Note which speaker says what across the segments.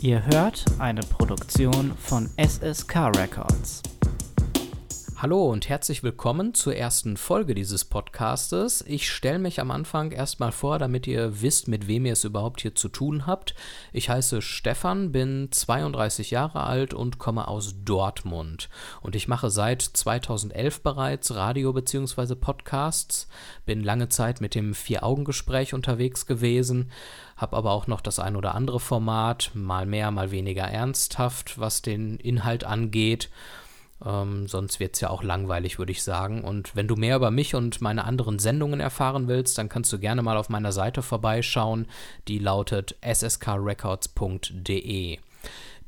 Speaker 1: Ihr hört eine Produktion von SSK Records.
Speaker 2: Hallo und herzlich willkommen zur ersten Folge dieses Podcastes. Ich stelle mich am Anfang erstmal vor, damit ihr wisst, mit wem ihr es überhaupt hier zu tun habt. Ich heiße Stefan, bin 32 Jahre alt und komme aus Dortmund. Und ich mache seit 2011 bereits Radio- bzw. Podcasts, bin lange Zeit mit dem Vier-Augen-Gespräch unterwegs gewesen, habe aber auch noch das ein oder andere Format, mal mehr, mal weniger ernsthaft, was den Inhalt angeht. Ähm, sonst wird es ja auch langweilig, würde ich sagen. Und wenn du mehr über mich und meine anderen Sendungen erfahren willst, dann kannst du gerne mal auf meiner Seite vorbeischauen. Die lautet sskrecords.de.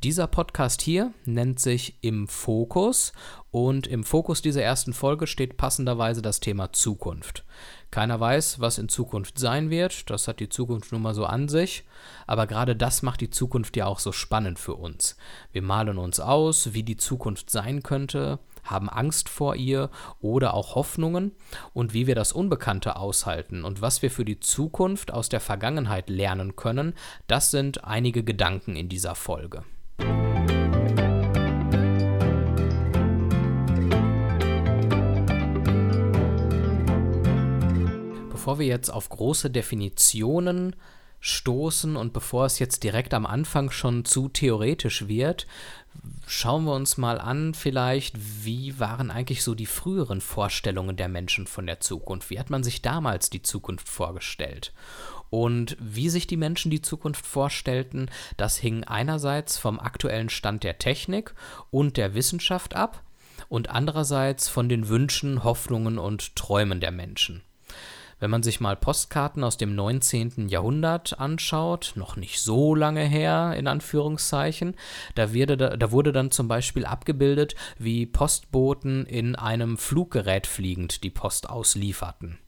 Speaker 2: Dieser Podcast hier nennt sich Im Fokus und im Fokus dieser ersten Folge steht passenderweise das Thema Zukunft. Keiner weiß, was in Zukunft sein wird, das hat die Zukunft nun mal so an sich, aber gerade das macht die Zukunft ja auch so spannend für uns. Wir malen uns aus, wie die Zukunft sein könnte, haben Angst vor ihr oder auch Hoffnungen und wie wir das Unbekannte aushalten und was wir für die Zukunft aus der Vergangenheit lernen können, das sind einige Gedanken in dieser Folge. Bevor wir jetzt auf große Definitionen stoßen und bevor es jetzt direkt am Anfang schon zu theoretisch wird, schauen wir uns mal an, vielleicht, wie waren eigentlich so die früheren Vorstellungen der Menschen von der Zukunft? Wie hat man sich damals die Zukunft vorgestellt? Und wie sich die Menschen die Zukunft vorstellten, das hing einerseits vom aktuellen Stand der Technik und der Wissenschaft ab und andererseits von den Wünschen, Hoffnungen und Träumen der Menschen. Wenn man sich mal Postkarten aus dem 19. Jahrhundert anschaut, noch nicht so lange her, in Anführungszeichen, da, wurde, da wurde dann zum Beispiel abgebildet, wie Postboten in einem Fluggerät fliegend die Post auslieferten.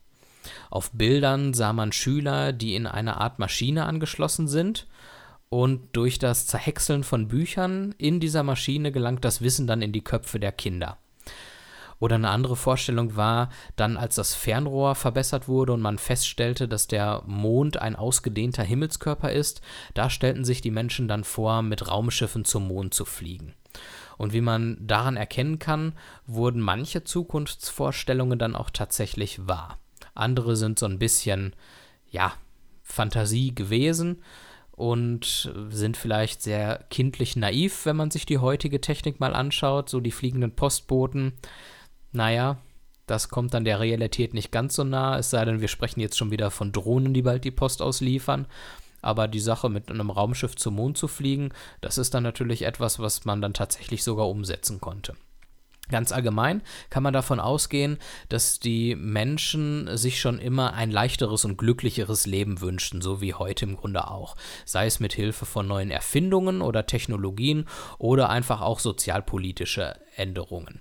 Speaker 2: Auf Bildern sah man Schüler, die in eine Art Maschine angeschlossen sind, und durch das Zerhäckseln von Büchern in dieser Maschine gelangt das Wissen dann in die Köpfe der Kinder. Oder eine andere Vorstellung war dann, als das Fernrohr verbessert wurde und man feststellte, dass der Mond ein ausgedehnter Himmelskörper ist, da stellten sich die Menschen dann vor, mit Raumschiffen zum Mond zu fliegen. Und wie man daran erkennen kann, wurden manche Zukunftsvorstellungen dann auch tatsächlich wahr. Andere sind so ein bisschen, ja, Fantasie gewesen und sind vielleicht sehr kindlich naiv, wenn man sich die heutige Technik mal anschaut, so die fliegenden Postboten naja, das kommt dann der Realität nicht ganz so nah, es sei denn, wir sprechen jetzt schon wieder von Drohnen, die bald die Post ausliefern. Aber die Sache mit einem Raumschiff zum Mond zu fliegen, das ist dann natürlich etwas, was man dann tatsächlich sogar umsetzen konnte. Ganz allgemein kann man davon ausgehen, dass die Menschen sich schon immer ein leichteres und glücklicheres Leben wünschten, so wie heute im Grunde auch. Sei es mit Hilfe von neuen Erfindungen oder Technologien oder einfach auch sozialpolitische Änderungen.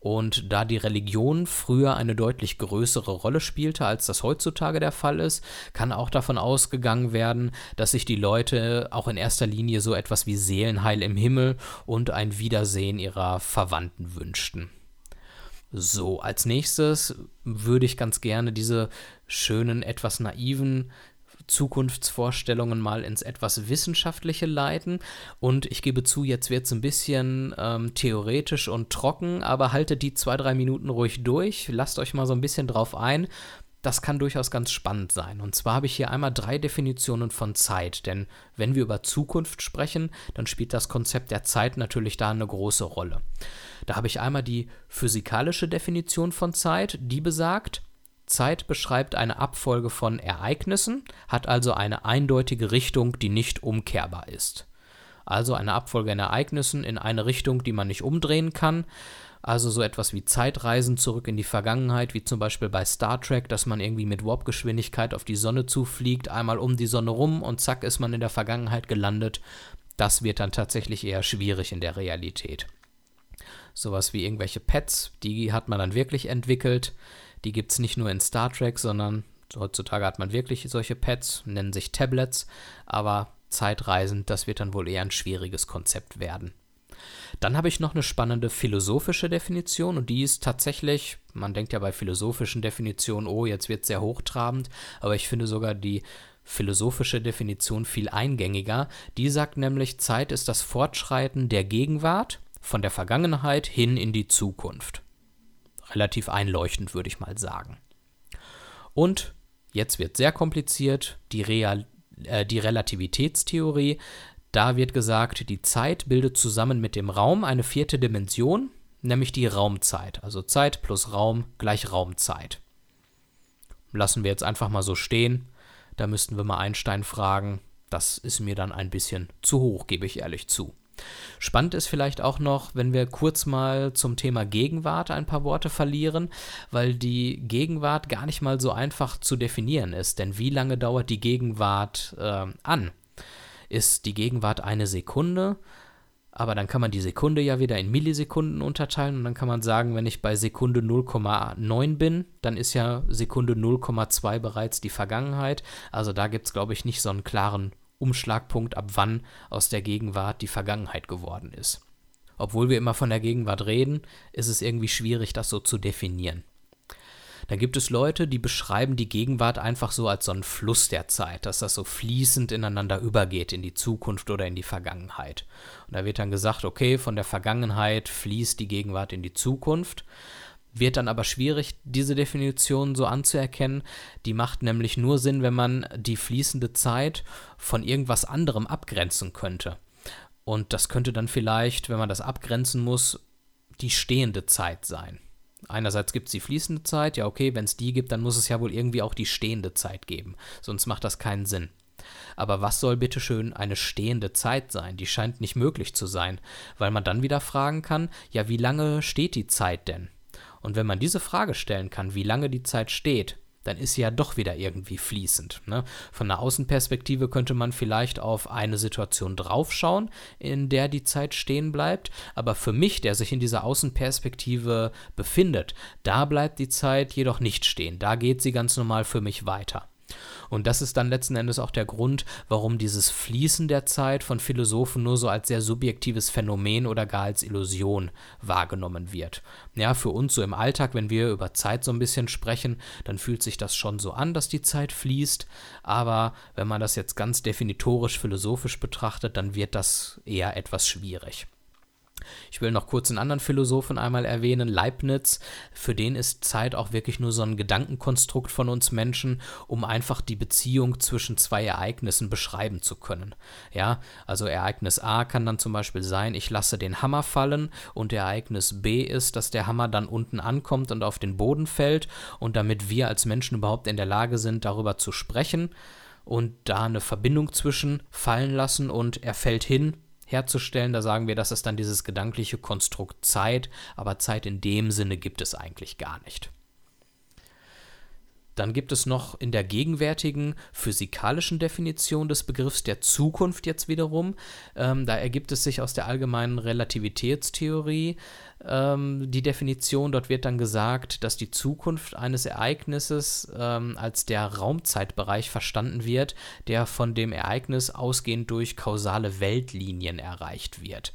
Speaker 2: Und da die Religion früher eine deutlich größere Rolle spielte, als das heutzutage der Fall ist, kann auch davon ausgegangen werden, dass sich die Leute auch in erster Linie so etwas wie Seelenheil im Himmel und ein Wiedersehen ihrer Verwandten wünschten. So, als nächstes würde ich ganz gerne diese schönen, etwas naiven Zukunftsvorstellungen mal ins etwas Wissenschaftliche leiten. Und ich gebe zu, jetzt wird es ein bisschen ähm, theoretisch und trocken, aber haltet die zwei, drei Minuten ruhig durch. Lasst euch mal so ein bisschen drauf ein. Das kann durchaus ganz spannend sein. Und zwar habe ich hier einmal drei Definitionen von Zeit. Denn wenn wir über Zukunft sprechen, dann spielt das Konzept der Zeit natürlich da eine große Rolle. Da habe ich einmal die physikalische Definition von Zeit, die besagt, Zeit beschreibt eine Abfolge von Ereignissen, hat also eine eindeutige Richtung, die nicht umkehrbar ist. Also eine Abfolge von Ereignissen in eine Richtung, die man nicht umdrehen kann. Also so etwas wie Zeitreisen zurück in die Vergangenheit, wie zum Beispiel bei Star Trek, dass man irgendwie mit Warp-Geschwindigkeit auf die Sonne zufliegt, einmal um die Sonne rum und zack ist man in der Vergangenheit gelandet. Das wird dann tatsächlich eher schwierig in der Realität. Sowas wie irgendwelche Pets, die hat man dann wirklich entwickelt. Die gibt es nicht nur in Star Trek, sondern heutzutage hat man wirklich solche Pads, nennen sich Tablets, aber zeitreisend, das wird dann wohl eher ein schwieriges Konzept werden. Dann habe ich noch eine spannende philosophische Definition und die ist tatsächlich, man denkt ja bei philosophischen Definitionen, oh, jetzt wird es sehr hochtrabend, aber ich finde sogar die philosophische Definition viel eingängiger. Die sagt nämlich, Zeit ist das Fortschreiten der Gegenwart von der Vergangenheit hin in die Zukunft. Relativ einleuchtend, würde ich mal sagen. Und jetzt wird sehr kompliziert, die, Real, äh, die Relativitätstheorie. Da wird gesagt, die Zeit bildet zusammen mit dem Raum eine vierte Dimension, nämlich die Raumzeit. Also Zeit plus Raum gleich Raumzeit. Lassen wir jetzt einfach mal so stehen. Da müssten wir mal Einstein fragen. Das ist mir dann ein bisschen zu hoch, gebe ich ehrlich zu. Spannend ist vielleicht auch noch, wenn wir kurz mal zum Thema Gegenwart ein paar Worte verlieren, weil die Gegenwart gar nicht mal so einfach zu definieren ist. Denn wie lange dauert die Gegenwart äh, an? Ist die Gegenwart eine Sekunde? Aber dann kann man die Sekunde ja wieder in Millisekunden unterteilen und dann kann man sagen, wenn ich bei Sekunde 0,9 bin, dann ist ja Sekunde 0,2 bereits die Vergangenheit. Also da gibt es, glaube ich, nicht so einen klaren Umschlagpunkt, ab wann aus der Gegenwart die Vergangenheit geworden ist. Obwohl wir immer von der Gegenwart reden, ist es irgendwie schwierig, das so zu definieren. Da gibt es Leute, die beschreiben die Gegenwart einfach so als so einen Fluss der Zeit, dass das so fließend ineinander übergeht in die Zukunft oder in die Vergangenheit. Und da wird dann gesagt, okay, von der Vergangenheit fließt die Gegenwart in die Zukunft. Wird dann aber schwierig, diese Definition so anzuerkennen. Die macht nämlich nur Sinn, wenn man die fließende Zeit von irgendwas anderem abgrenzen könnte. Und das könnte dann vielleicht, wenn man das abgrenzen muss, die stehende Zeit sein. Einerseits gibt es die fließende Zeit, ja okay, wenn es die gibt, dann muss es ja wohl irgendwie auch die stehende Zeit geben, sonst macht das keinen Sinn. Aber was soll bitteschön eine stehende Zeit sein? Die scheint nicht möglich zu sein, weil man dann wieder fragen kann, ja wie lange steht die Zeit denn? Und wenn man diese Frage stellen kann, wie lange die Zeit steht, dann ist sie ja doch wieder irgendwie fließend. Ne? Von der Außenperspektive könnte man vielleicht auf eine Situation draufschauen, in der die Zeit stehen bleibt, aber für mich, der sich in dieser Außenperspektive befindet, da bleibt die Zeit jedoch nicht stehen. Da geht sie ganz normal für mich weiter. Und das ist dann letzten Endes auch der Grund, warum dieses Fließen der Zeit von Philosophen nur so als sehr subjektives Phänomen oder gar als Illusion wahrgenommen wird. Ja, für uns so im Alltag, wenn wir über Zeit so ein bisschen sprechen, dann fühlt sich das schon so an, dass die Zeit fließt, aber wenn man das jetzt ganz definitorisch philosophisch betrachtet, dann wird das eher etwas schwierig. Ich will noch kurz einen anderen Philosophen einmal erwähnen, Leibniz. Für den ist Zeit auch wirklich nur so ein Gedankenkonstrukt von uns Menschen, um einfach die Beziehung zwischen zwei Ereignissen beschreiben zu können. Ja, also Ereignis A kann dann zum Beispiel sein, ich lasse den Hammer fallen und Ereignis B ist, dass der Hammer dann unten ankommt und auf den Boden fällt und damit wir als Menschen überhaupt in der Lage sind, darüber zu sprechen und da eine Verbindung zwischen fallen lassen und er fällt hin, herzustellen. Da sagen wir, das ist dann dieses gedankliche Konstrukt Zeit, aber Zeit in dem Sinne gibt es eigentlich gar nicht. Dann gibt es noch in der gegenwärtigen physikalischen Definition des Begriffs der Zukunft jetzt wiederum, ähm, da ergibt es sich aus der allgemeinen Relativitätstheorie ähm, die Definition. Dort wird dann gesagt, dass die Zukunft eines Ereignisses ähm, als der Raumzeitbereich verstanden wird, der von dem Ereignis ausgehend durch kausale Weltlinien erreicht wird.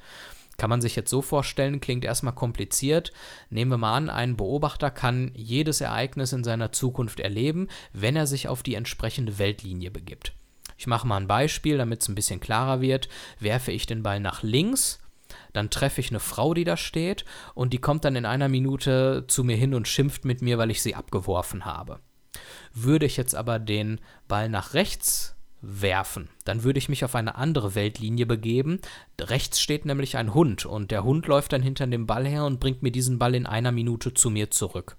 Speaker 2: Kann man sich jetzt so vorstellen, klingt erstmal kompliziert. Nehmen wir mal an, ein Beobachter kann jedes Ereignis in seiner Zukunft erleben, wenn er sich auf die entsprechende Weltlinie begibt. Ich mache mal ein Beispiel, damit es ein bisschen klarer wird. Werfe ich den Ball nach links, dann treffe ich eine Frau, die da steht, und die kommt dann in einer Minute zu mir hin und schimpft mit mir, weil ich sie abgeworfen habe. Würde ich jetzt aber den Ball nach rechts werfen. Dann würde ich mich auf eine andere Weltlinie begeben. Rechts steht nämlich ein Hund und der Hund läuft dann hinter dem Ball her und bringt mir diesen Ball in einer Minute zu mir zurück.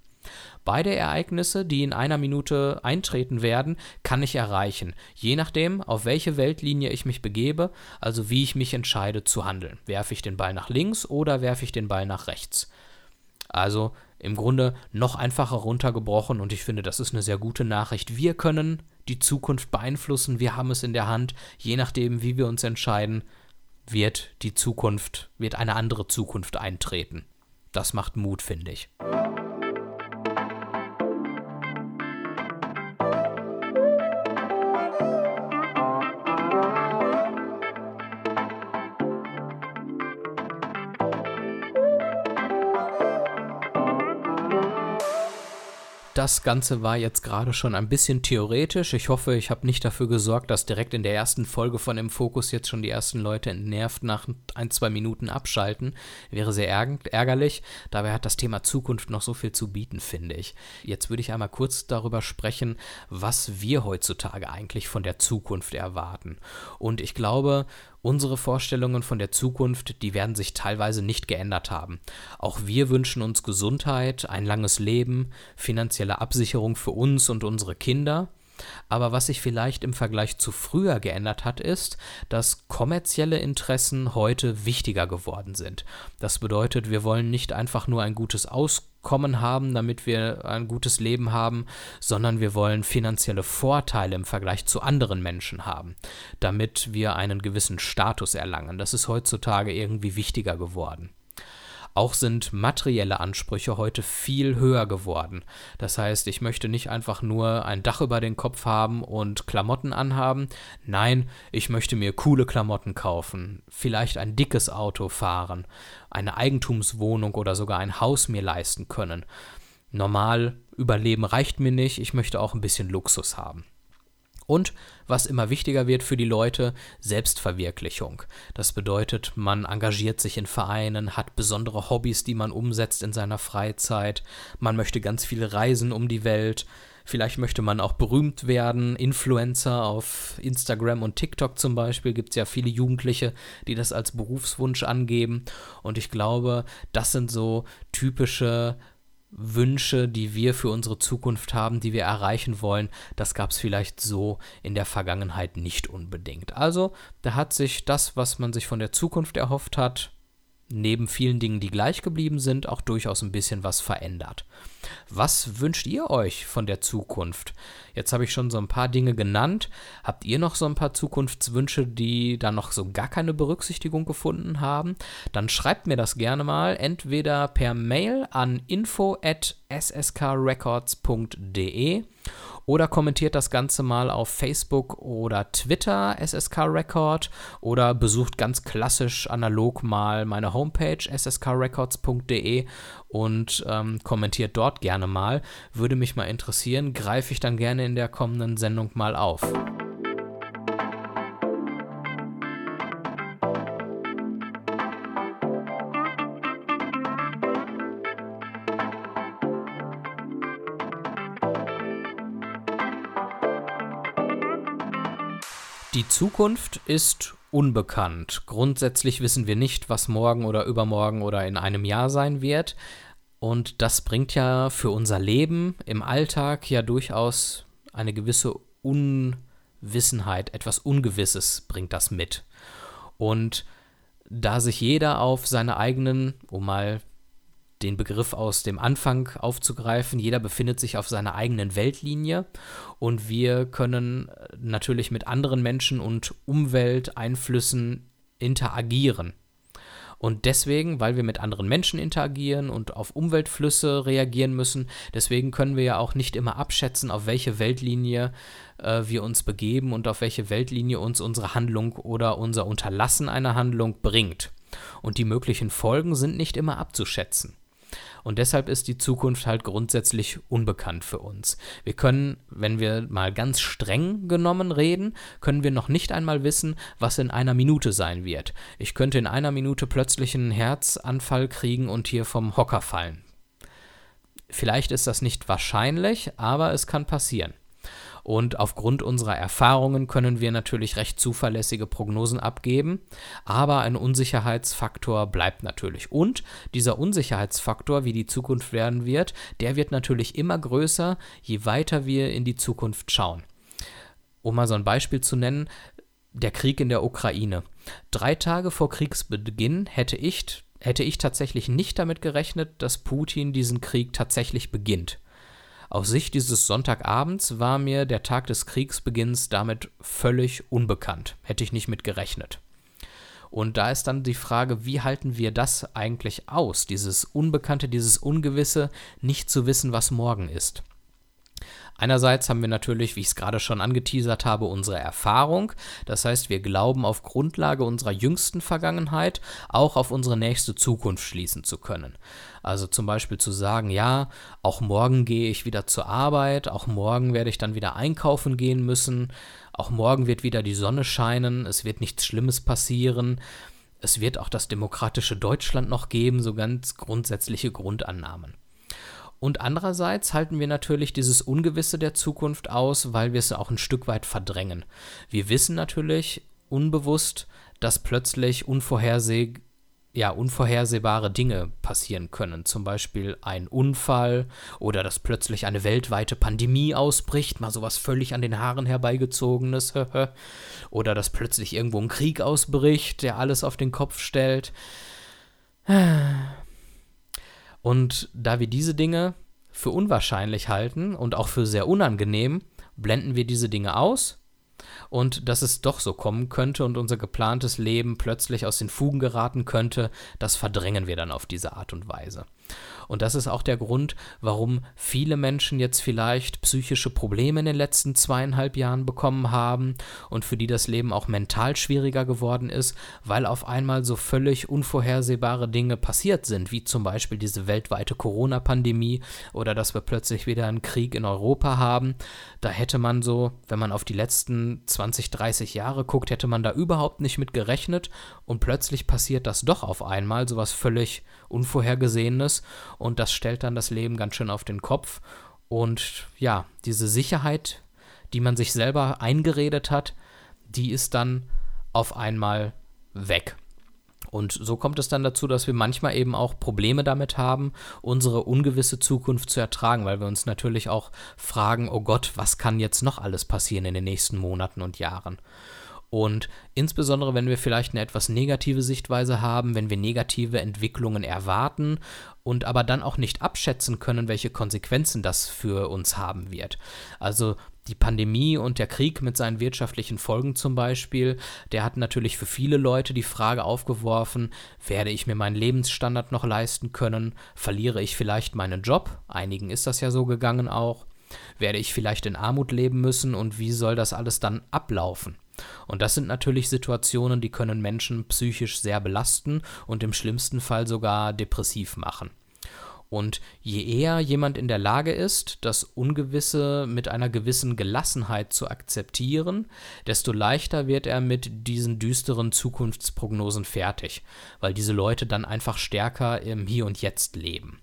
Speaker 2: Beide Ereignisse, die in einer Minute eintreten werden, kann ich erreichen, je nachdem, auf welche Weltlinie ich mich begebe, also wie ich mich entscheide zu handeln. Werfe ich den Ball nach links oder werfe ich den Ball nach rechts? Also im Grunde noch einfacher runtergebrochen und ich finde, das ist eine sehr gute Nachricht. Wir können die Zukunft beeinflussen, wir haben es in der Hand, je nachdem, wie wir uns entscheiden, wird die Zukunft, wird eine andere Zukunft eintreten. Das macht Mut, finde ich. Das Ganze war jetzt gerade schon ein bisschen theoretisch. Ich hoffe, ich habe nicht dafür gesorgt, dass direkt in der ersten Folge von dem Fokus jetzt schon die ersten Leute entnervt nach ein, zwei Minuten abschalten. Wäre sehr ärgerlich. Dabei hat das Thema Zukunft noch so viel zu bieten, finde ich. Jetzt würde ich einmal kurz darüber sprechen, was wir heutzutage eigentlich von der Zukunft erwarten. Und ich glaube, Unsere Vorstellungen von der Zukunft, die werden sich teilweise nicht geändert haben. Auch wir wünschen uns Gesundheit, ein langes Leben, finanzielle Absicherung für uns und unsere Kinder. Aber was sich vielleicht im Vergleich zu früher geändert hat, ist, dass kommerzielle Interessen heute wichtiger geworden sind. Das bedeutet, wir wollen nicht einfach nur ein gutes Auskommen Einkommen haben, damit wir ein gutes Leben haben, sondern wir wollen finanzielle Vorteile im Vergleich zu anderen Menschen haben, damit wir einen gewissen Status erlangen. Das ist heutzutage irgendwie wichtiger geworden. Auch sind materielle Ansprüche heute viel höher geworden. Das heißt, ich möchte nicht einfach nur ein Dach über den Kopf haben und Klamotten anhaben. Nein, ich möchte mir coole Klamotten kaufen, vielleicht ein dickes Auto fahren, eine Eigentumswohnung oder sogar ein Haus mir leisten können. Normal überleben reicht mir nicht, ich möchte auch ein bisschen Luxus haben. Und was immer wichtiger wird für die Leute, Selbstverwirklichung. Das bedeutet, man engagiert sich in Vereinen, hat besondere Hobbys, die man umsetzt in seiner Freizeit, man möchte ganz viel reisen um die Welt, vielleicht möchte man auch berühmt werden, Influencer auf Instagram und TikTok zum Beispiel, gibt es ja viele Jugendliche, die das als Berufswunsch angeben. Und ich glaube, das sind so typische Wünsche, die wir für unsere Zukunft haben, die wir erreichen wollen, das gab es vielleicht so in der Vergangenheit nicht unbedingt. Also, da hat sich das, was man sich von der Zukunft erhofft hat, neben vielen Dingen, die gleich geblieben sind, auch durchaus ein bisschen was verändert. Was wünscht ihr euch von der Zukunft? Jetzt habe ich schon so ein paar Dinge genannt. Habt ihr noch so ein paar Zukunftswünsche, die da noch so gar keine Berücksichtigung gefunden haben? Dann schreibt mir das gerne mal, entweder per Mail an info at sskrecords.de oder kommentiert das Ganze mal auf Facebook oder Twitter SSK Record oder besucht ganz klassisch analog mal meine Homepage sskrecords.de und ähm, kommentiert dort gerne mal. Würde mich mal interessieren, greife ich dann gerne in der kommenden Sendung mal auf. Die Zukunft ist unbekannt. Grundsätzlich wissen wir nicht, was morgen oder übermorgen oder in einem Jahr sein wird. Und das bringt ja für unser Leben im Alltag ja durchaus eine gewisse Unwissenheit, etwas Ungewisses bringt das mit. Und da sich jeder auf seine eigenen, um mal den Begriff aus dem Anfang aufzugreifen. Jeder befindet sich auf seiner eigenen Weltlinie und wir können äh, natürlich mit anderen Menschen und Umwelteinflüssen interagieren. Und deswegen, weil wir mit anderen Menschen interagieren und auf Umweltflüsse reagieren müssen, deswegen können wir ja auch nicht immer abschätzen, auf welche Weltlinie äh, wir uns begeben und auf welche Weltlinie uns unsere Handlung oder unser Unterlassen einer Handlung bringt. Und die möglichen Folgen sind nicht immer abzuschätzen. Und deshalb ist die Zukunft halt grundsätzlich unbekannt für uns. Wir können, wenn wir mal ganz streng genommen reden, können wir noch nicht einmal wissen, was in einer Minute sein wird. Ich könnte in einer Minute plötzlich einen Herzanfall kriegen und hier vom Hocker fallen. Vielleicht ist das nicht wahrscheinlich, aber es kann passieren. Und aufgrund unserer Erfahrungen können wir natürlich recht zuverlässige Prognosen abgeben, aber ein Unsicherheitsfaktor bleibt natürlich. Und dieser Unsicherheitsfaktor, wie die Zukunft werden wird, der wird natürlich immer größer, je weiter wir in die Zukunft schauen. Um mal so ein Beispiel zu nennen, der Krieg in der Ukraine. Drei Tage vor Kriegsbeginn hätte ich, hätte ich tatsächlich nicht damit gerechnet, dass Putin diesen Krieg tatsächlich beginnt. Aus Sicht dieses Sonntagabends war mir der Tag des Kriegsbeginns damit völlig unbekannt. Hätte ich nicht mit gerechnet. Und da ist dann die Frage, wie halten wir das eigentlich aus? Dieses Unbekannte, dieses Ungewisse, nicht zu wissen, was morgen ist. Einerseits haben wir natürlich, wie ich es gerade schon angeteasert habe, unsere Erfahrung. Das heißt, wir glauben auf Grundlage unserer jüngsten Vergangenheit auch auf unsere nächste Zukunft schließen zu können. Also zum Beispiel zu sagen, ja, auch morgen gehe ich wieder zur Arbeit, auch morgen werde ich dann wieder einkaufen gehen müssen, auch morgen wird wieder die Sonne scheinen, es wird nichts Schlimmes passieren. Es wird auch das demokratische Deutschland noch geben, so ganz grundsätzliche Grundannahmen. Und andererseits halten wir natürlich dieses Ungewisse der Zukunft aus, weil wir es auch ein Stück weit verdrängen. Wir wissen natürlich unbewusst, dass plötzlich unvorherseh ja, unvorhersehbare Dinge passieren können. Zum Beispiel ein Unfall oder dass plötzlich eine weltweite Pandemie ausbricht, mal sowas völlig an den Haaren herbeigezogenes. oder dass plötzlich irgendwo ein Krieg ausbricht, der alles auf den Kopf stellt. Und da wir diese Dinge für unwahrscheinlich halten und auch für sehr unangenehm, blenden wir diese Dinge aus. Und dass es doch so kommen könnte und unser geplantes Leben plötzlich aus den Fugen geraten könnte, das verdrängen wir dann auf diese Art und Weise. Und das ist auch der Grund, warum viele Menschen jetzt vielleicht psychische Probleme in den letzten zweieinhalb Jahren bekommen haben und für die das Leben auch mental schwieriger geworden ist, weil auf einmal so völlig unvorhersehbare Dinge passiert sind, wie zum Beispiel diese weltweite Corona-Pandemie oder dass wir plötzlich wieder einen Krieg in Europa haben. Da hätte man so, wenn man auf die letzten 20, 30 Jahre guckt, hätte man da überhaupt nicht mit gerechnet und plötzlich passiert das doch auf einmal, sowas völlig Unvorhergesehenes und das stellt dann das Leben ganz schön auf den Kopf. Und ja, diese Sicherheit, die man sich selber eingeredet hat, die ist dann auf einmal weg. Und so kommt es dann dazu, dass wir manchmal eben auch Probleme damit haben, unsere ungewisse Zukunft zu ertragen, weil wir uns natürlich auch fragen, oh Gott, was kann jetzt noch alles passieren in den nächsten Monaten und Jahren? Und insbesondere, wenn wir vielleicht eine etwas negative Sichtweise haben, wenn wir negative Entwicklungen erwarten und aber dann auch nicht abschätzen können, welche Konsequenzen das für uns haben wird. Also die Pandemie und der Krieg mit seinen wirtschaftlichen Folgen zum Beispiel, der hat natürlich für viele Leute die Frage aufgeworfen, werde ich mir meinen Lebensstandard noch leisten können? Verliere ich vielleicht meinen Job? Einigen ist das ja so gegangen auch. Werde ich vielleicht in Armut leben müssen und wie soll das alles dann ablaufen? Und das sind natürlich Situationen, die können Menschen psychisch sehr belasten und im schlimmsten Fall sogar depressiv machen. Und je eher jemand in der Lage ist, das Ungewisse mit einer gewissen Gelassenheit zu akzeptieren, desto leichter wird er mit diesen düsteren Zukunftsprognosen fertig, weil diese Leute dann einfach stärker im Hier und Jetzt leben.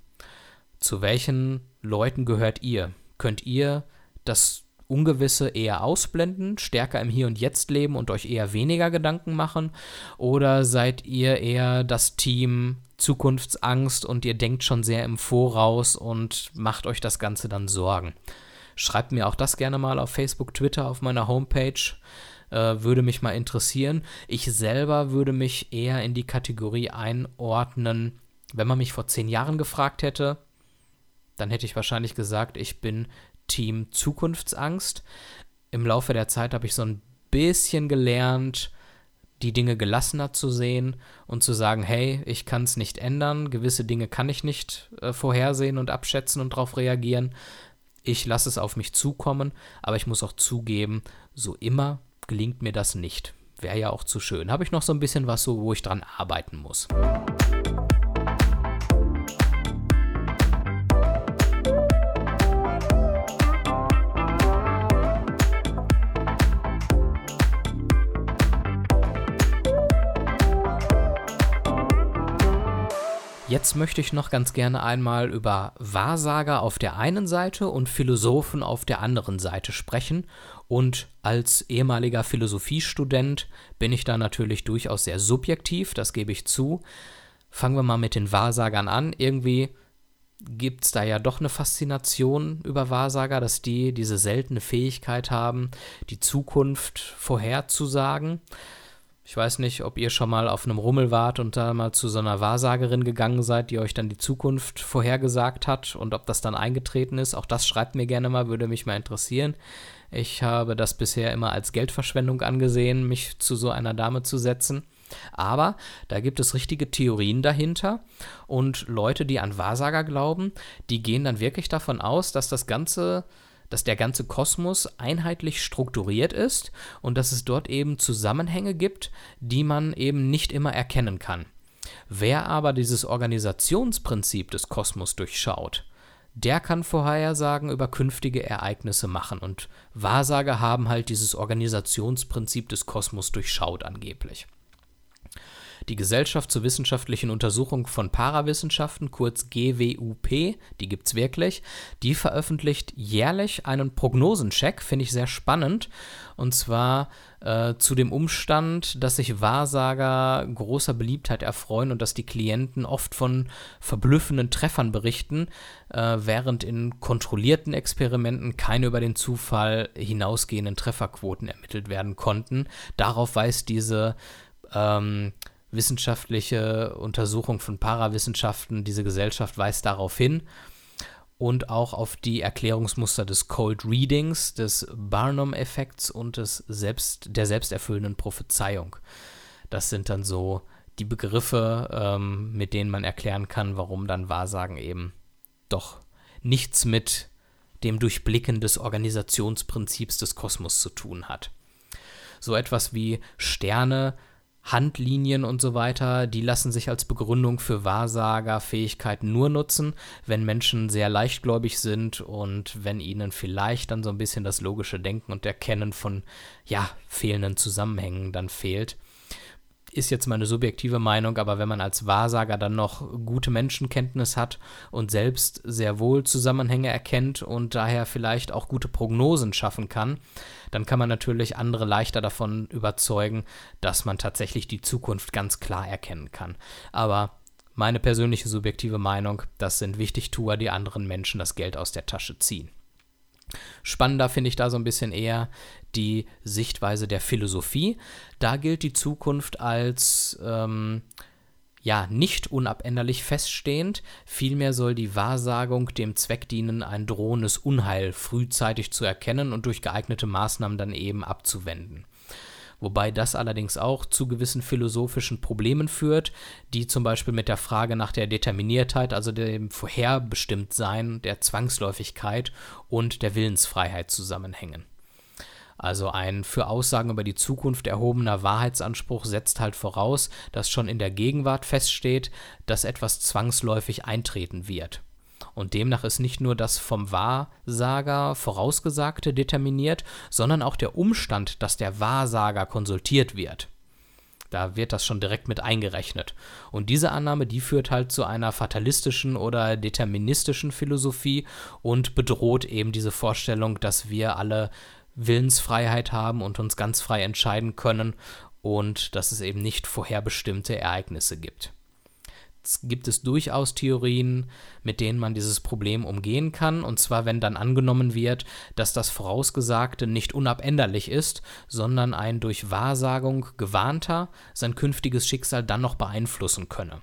Speaker 2: Zu welchen Leuten gehört ihr? Könnt ihr das Ungewisse eher ausblenden, stärker im Hier und Jetzt leben und euch eher weniger Gedanken machen? Oder seid ihr eher das Team Zukunftsangst und ihr denkt schon sehr im Voraus und macht euch das Ganze dann Sorgen? Schreibt mir auch das gerne mal auf Facebook, Twitter, auf meiner Homepage. Äh, würde mich mal interessieren. Ich selber würde mich eher in die Kategorie einordnen, wenn man mich vor zehn Jahren gefragt hätte, dann hätte ich wahrscheinlich gesagt, ich bin Team Zukunftsangst. Im Laufe der Zeit habe ich so ein bisschen gelernt, die Dinge gelassener zu sehen und zu sagen, hey, ich kann es nicht ändern, gewisse Dinge kann ich nicht äh, vorhersehen und abschätzen und darauf reagieren. Ich lasse es auf mich zukommen, aber ich muss auch zugeben, so immer gelingt mir das nicht. Wäre ja auch zu schön. Habe ich noch so ein bisschen was, so, wo ich dran arbeiten muss. Jetzt möchte ich noch ganz gerne einmal über Wahrsager auf der einen Seite und Philosophen auf der anderen Seite sprechen. Und als ehemaliger Philosophiestudent bin ich da natürlich durchaus sehr subjektiv, das gebe ich zu. Fangen wir mal mit den Wahrsagern an. Irgendwie gibt es da ja doch eine Faszination über Wahrsager, dass die diese seltene Fähigkeit haben, die Zukunft vorherzusagen. Ich weiß nicht, ob ihr schon mal auf einem Rummel wart und da mal zu so einer Wahrsagerin gegangen seid, die euch dann die Zukunft vorhergesagt hat und ob das dann eingetreten ist. Auch das schreibt mir gerne mal, würde mich mal interessieren. Ich habe das bisher immer als Geldverschwendung angesehen, mich zu so einer Dame zu setzen. Aber da gibt es richtige Theorien dahinter und Leute, die an Wahrsager glauben, die gehen dann wirklich davon aus, dass das Ganze dass der ganze Kosmos einheitlich strukturiert ist und dass es dort eben Zusammenhänge gibt, die man eben nicht immer erkennen kann. Wer aber dieses Organisationsprinzip des Kosmos durchschaut, der kann Vorhersagen über künftige Ereignisse machen und Wahrsager haben halt dieses Organisationsprinzip des Kosmos durchschaut angeblich. Die Gesellschaft zur wissenschaftlichen Untersuchung von Parawissenschaften, kurz GWUP, die gibt es wirklich, die veröffentlicht jährlich einen Prognosencheck, finde ich sehr spannend, und zwar äh, zu dem Umstand, dass sich Wahrsager großer Beliebtheit erfreuen und dass die Klienten oft von verblüffenden Treffern berichten, äh, während in kontrollierten Experimenten keine über den Zufall hinausgehenden Trefferquoten ermittelt werden konnten. Darauf weist diese ähm, wissenschaftliche Untersuchung von Parawissenschaften, diese Gesellschaft weist darauf hin und auch auf die Erklärungsmuster des Cold Readings, des Barnum-Effekts und des selbst, der selbsterfüllenden Prophezeiung. Das sind dann so die Begriffe, ähm, mit denen man erklären kann, warum dann Wahrsagen eben doch nichts mit dem Durchblicken des Organisationsprinzips des Kosmos zu tun hat. So etwas wie Sterne Handlinien und so weiter, die lassen sich als Begründung für Wahrsagerfähigkeiten nur nutzen, wenn Menschen sehr leichtgläubig sind und wenn ihnen vielleicht dann so ein bisschen das logische Denken und Erkennen von ja, fehlenden Zusammenhängen dann fehlt ist jetzt meine subjektive Meinung, aber wenn man als Wahrsager dann noch gute Menschenkenntnis hat und selbst sehr wohl Zusammenhänge erkennt und daher vielleicht auch gute Prognosen schaffen kann, dann kann man natürlich andere leichter davon überzeugen, dass man tatsächlich die Zukunft ganz klar erkennen kann. Aber meine persönliche subjektive Meinung, das sind Wichtigtuer, die anderen Menschen das Geld aus der Tasche ziehen. Spannender finde ich da so ein bisschen eher die Sichtweise der Philosophie. Da gilt die Zukunft als ähm, ja nicht unabänderlich feststehend, vielmehr soll die Wahrsagung dem Zweck dienen, ein drohendes Unheil frühzeitig zu erkennen und durch geeignete Maßnahmen dann eben abzuwenden wobei das allerdings auch zu gewissen philosophischen Problemen führt, die zum Beispiel mit der Frage nach der Determiniertheit, also dem Vorherbestimmtsein, der Zwangsläufigkeit und der Willensfreiheit zusammenhängen. Also ein für Aussagen über die Zukunft erhobener Wahrheitsanspruch setzt halt voraus, dass schon in der Gegenwart feststeht, dass etwas zwangsläufig eintreten wird. Und demnach ist nicht nur das vom Wahrsager Vorausgesagte determiniert, sondern auch der Umstand, dass der Wahrsager konsultiert wird. Da wird das schon direkt mit eingerechnet. Und diese Annahme, die führt halt zu einer fatalistischen oder deterministischen Philosophie und bedroht eben diese Vorstellung, dass wir alle Willensfreiheit haben und uns ganz frei entscheiden können und dass es eben nicht vorherbestimmte Ereignisse gibt gibt es durchaus Theorien, mit denen man dieses Problem umgehen kann, und zwar wenn dann angenommen wird, dass das Vorausgesagte nicht unabänderlich ist, sondern ein durch Wahrsagung gewarnter sein künftiges Schicksal dann noch beeinflussen könne.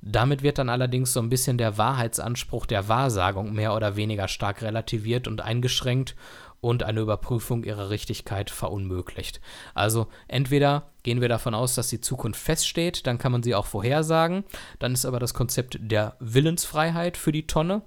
Speaker 2: Damit wird dann allerdings so ein bisschen der Wahrheitsanspruch der Wahrsagung mehr oder weniger stark relativiert und eingeschränkt und eine Überprüfung ihrer Richtigkeit verunmöglicht. Also entweder gehen wir davon aus, dass die Zukunft feststeht, dann kann man sie auch vorhersagen, dann ist aber das Konzept der Willensfreiheit für die Tonne.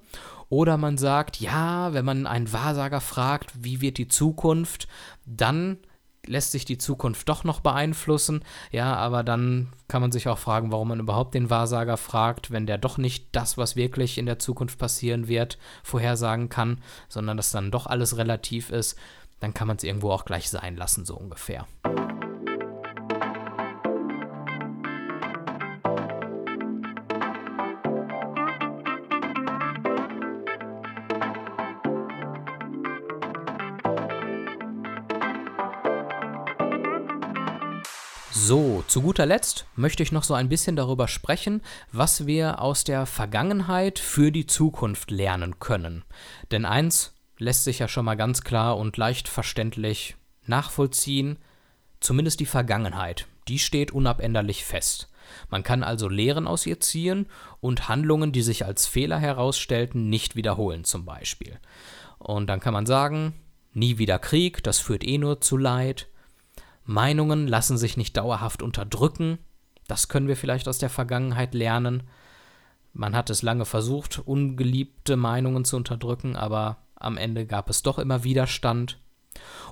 Speaker 2: Oder man sagt, ja, wenn man einen Wahrsager fragt, wie wird die Zukunft, dann lässt sich die Zukunft doch noch beeinflussen. Ja, aber dann kann man sich auch fragen, warum man überhaupt den Wahrsager fragt, wenn der doch nicht das, was wirklich in der Zukunft passieren wird, vorhersagen kann, sondern dass dann doch alles relativ ist. Dann kann man es irgendwo auch gleich sein lassen, so ungefähr. So, zu guter Letzt möchte ich noch so ein bisschen darüber sprechen, was wir aus der Vergangenheit für die Zukunft lernen können. Denn eins lässt sich ja schon mal ganz klar und leicht verständlich nachvollziehen, zumindest die Vergangenheit, die steht unabänderlich fest. Man kann also Lehren aus ihr ziehen und Handlungen, die sich als Fehler herausstellten, nicht wiederholen zum Beispiel. Und dann kann man sagen, nie wieder Krieg, das führt eh nur zu Leid. Meinungen lassen sich nicht dauerhaft unterdrücken. Das können wir vielleicht aus der Vergangenheit lernen. Man hat es lange versucht, ungeliebte Meinungen zu unterdrücken, aber am Ende gab es doch immer Widerstand.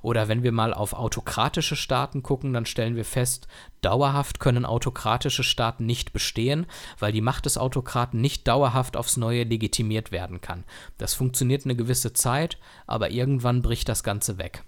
Speaker 2: Oder wenn wir mal auf autokratische Staaten gucken, dann stellen wir fest, dauerhaft können autokratische Staaten nicht bestehen, weil die Macht des Autokraten nicht dauerhaft aufs Neue legitimiert werden kann. Das funktioniert eine gewisse Zeit, aber irgendwann bricht das Ganze weg.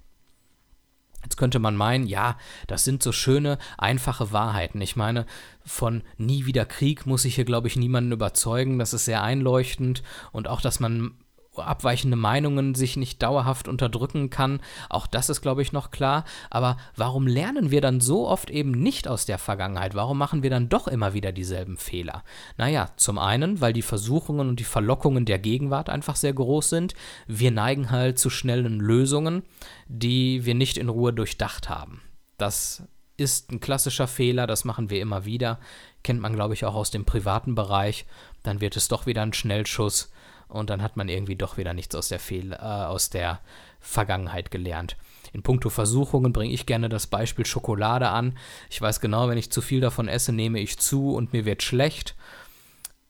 Speaker 2: Jetzt könnte man meinen, ja, das sind so schöne, einfache Wahrheiten. Ich meine, von nie wieder Krieg muss ich hier, glaube ich, niemanden überzeugen. Das ist sehr einleuchtend. Und auch, dass man abweichende Meinungen sich nicht dauerhaft unterdrücken kann. Auch das ist, glaube ich, noch klar. Aber warum lernen wir dann so oft eben nicht aus der Vergangenheit? Warum machen wir dann doch immer wieder dieselben Fehler? Naja, zum einen, weil die Versuchungen und die Verlockungen der Gegenwart einfach sehr groß sind. Wir neigen halt zu schnellen Lösungen, die wir nicht in Ruhe durchdacht haben. Das ist ein klassischer Fehler, das machen wir immer wieder. Kennt man, glaube ich, auch aus dem privaten Bereich. Dann wird es doch wieder ein Schnellschuss und dann hat man irgendwie doch wieder nichts aus der, Fehl, äh, aus der Vergangenheit gelernt. In puncto Versuchungen bringe ich gerne das Beispiel Schokolade an. Ich weiß genau, wenn ich zu viel davon esse, nehme ich zu und mir wird schlecht.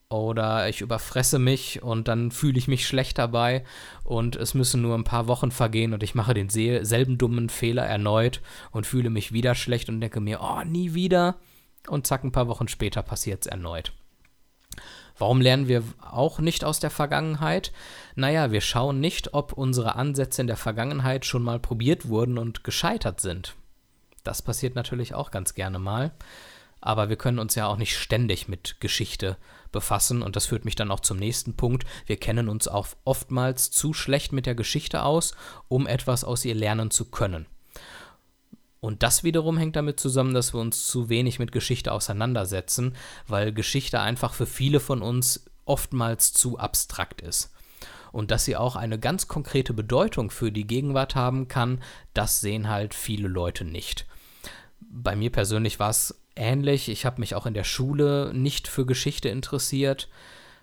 Speaker 2: Oder ich überfresse mich und dann fühle ich mich schlecht dabei und es müssen nur ein paar Wochen vergehen und ich mache denselben dummen Fehler erneut und fühle mich wieder schlecht und denke mir, oh, nie wieder. Und zack, ein paar Wochen später passiert es erneut. Warum lernen wir auch nicht aus der Vergangenheit? Naja, wir schauen nicht, ob unsere Ansätze in der Vergangenheit schon mal probiert wurden und gescheitert sind. Das passiert natürlich auch ganz gerne mal. Aber wir können uns ja auch nicht ständig mit Geschichte befassen. Und das führt mich dann auch zum nächsten Punkt. Wir kennen uns auch oftmals zu schlecht mit der Geschichte aus, um etwas aus ihr lernen zu können. Und das wiederum hängt damit zusammen, dass wir uns zu wenig mit Geschichte auseinandersetzen, weil Geschichte einfach für viele von uns oftmals zu abstrakt ist. Und dass sie auch eine ganz konkrete Bedeutung für die Gegenwart haben kann, das sehen halt viele Leute nicht. Bei mir persönlich war es ähnlich. Ich habe mich auch in der Schule nicht für Geschichte interessiert,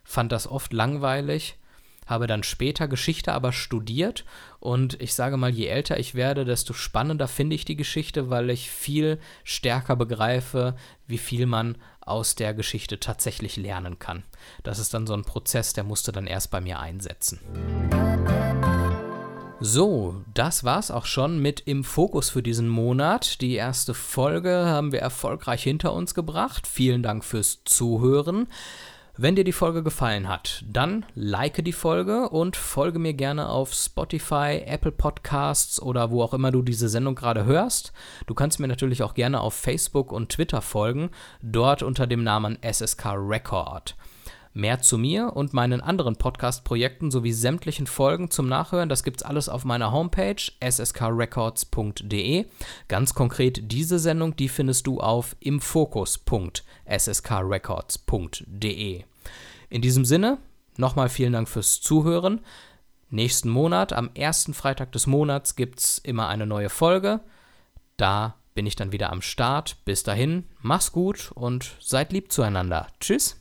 Speaker 2: fand das oft langweilig habe dann später Geschichte aber studiert und ich sage mal, je älter ich werde, desto spannender finde ich die Geschichte, weil ich viel stärker begreife, wie viel man aus der Geschichte tatsächlich lernen kann. Das ist dann so ein Prozess, der musste dann erst bei mir einsetzen. So, das war's auch schon mit im Fokus für diesen Monat. Die erste Folge haben wir erfolgreich hinter uns gebracht. Vielen Dank fürs Zuhören. Wenn dir die Folge gefallen hat, dann like die Folge und folge mir gerne auf Spotify, Apple Podcasts oder wo auch immer du diese Sendung gerade hörst. Du kannst mir natürlich auch gerne auf Facebook und Twitter folgen, dort unter dem Namen SSK Record. Mehr zu mir und meinen anderen Podcast-Projekten sowie sämtlichen Folgen zum Nachhören, das gibt's alles auf meiner Homepage sskrecords.de. Ganz konkret diese Sendung, die findest du auf imfokus.sskrecords.de. In diesem Sinne, nochmal vielen Dank fürs Zuhören. Nächsten Monat, am ersten Freitag des Monats, gibt es immer eine neue Folge. Da bin ich dann wieder am Start. Bis dahin, mach's gut und seid lieb zueinander. Tschüss.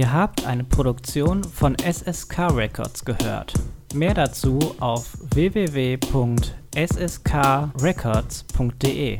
Speaker 1: Ihr habt eine Produktion von SSK Records gehört. Mehr dazu auf www.sskrecords.de.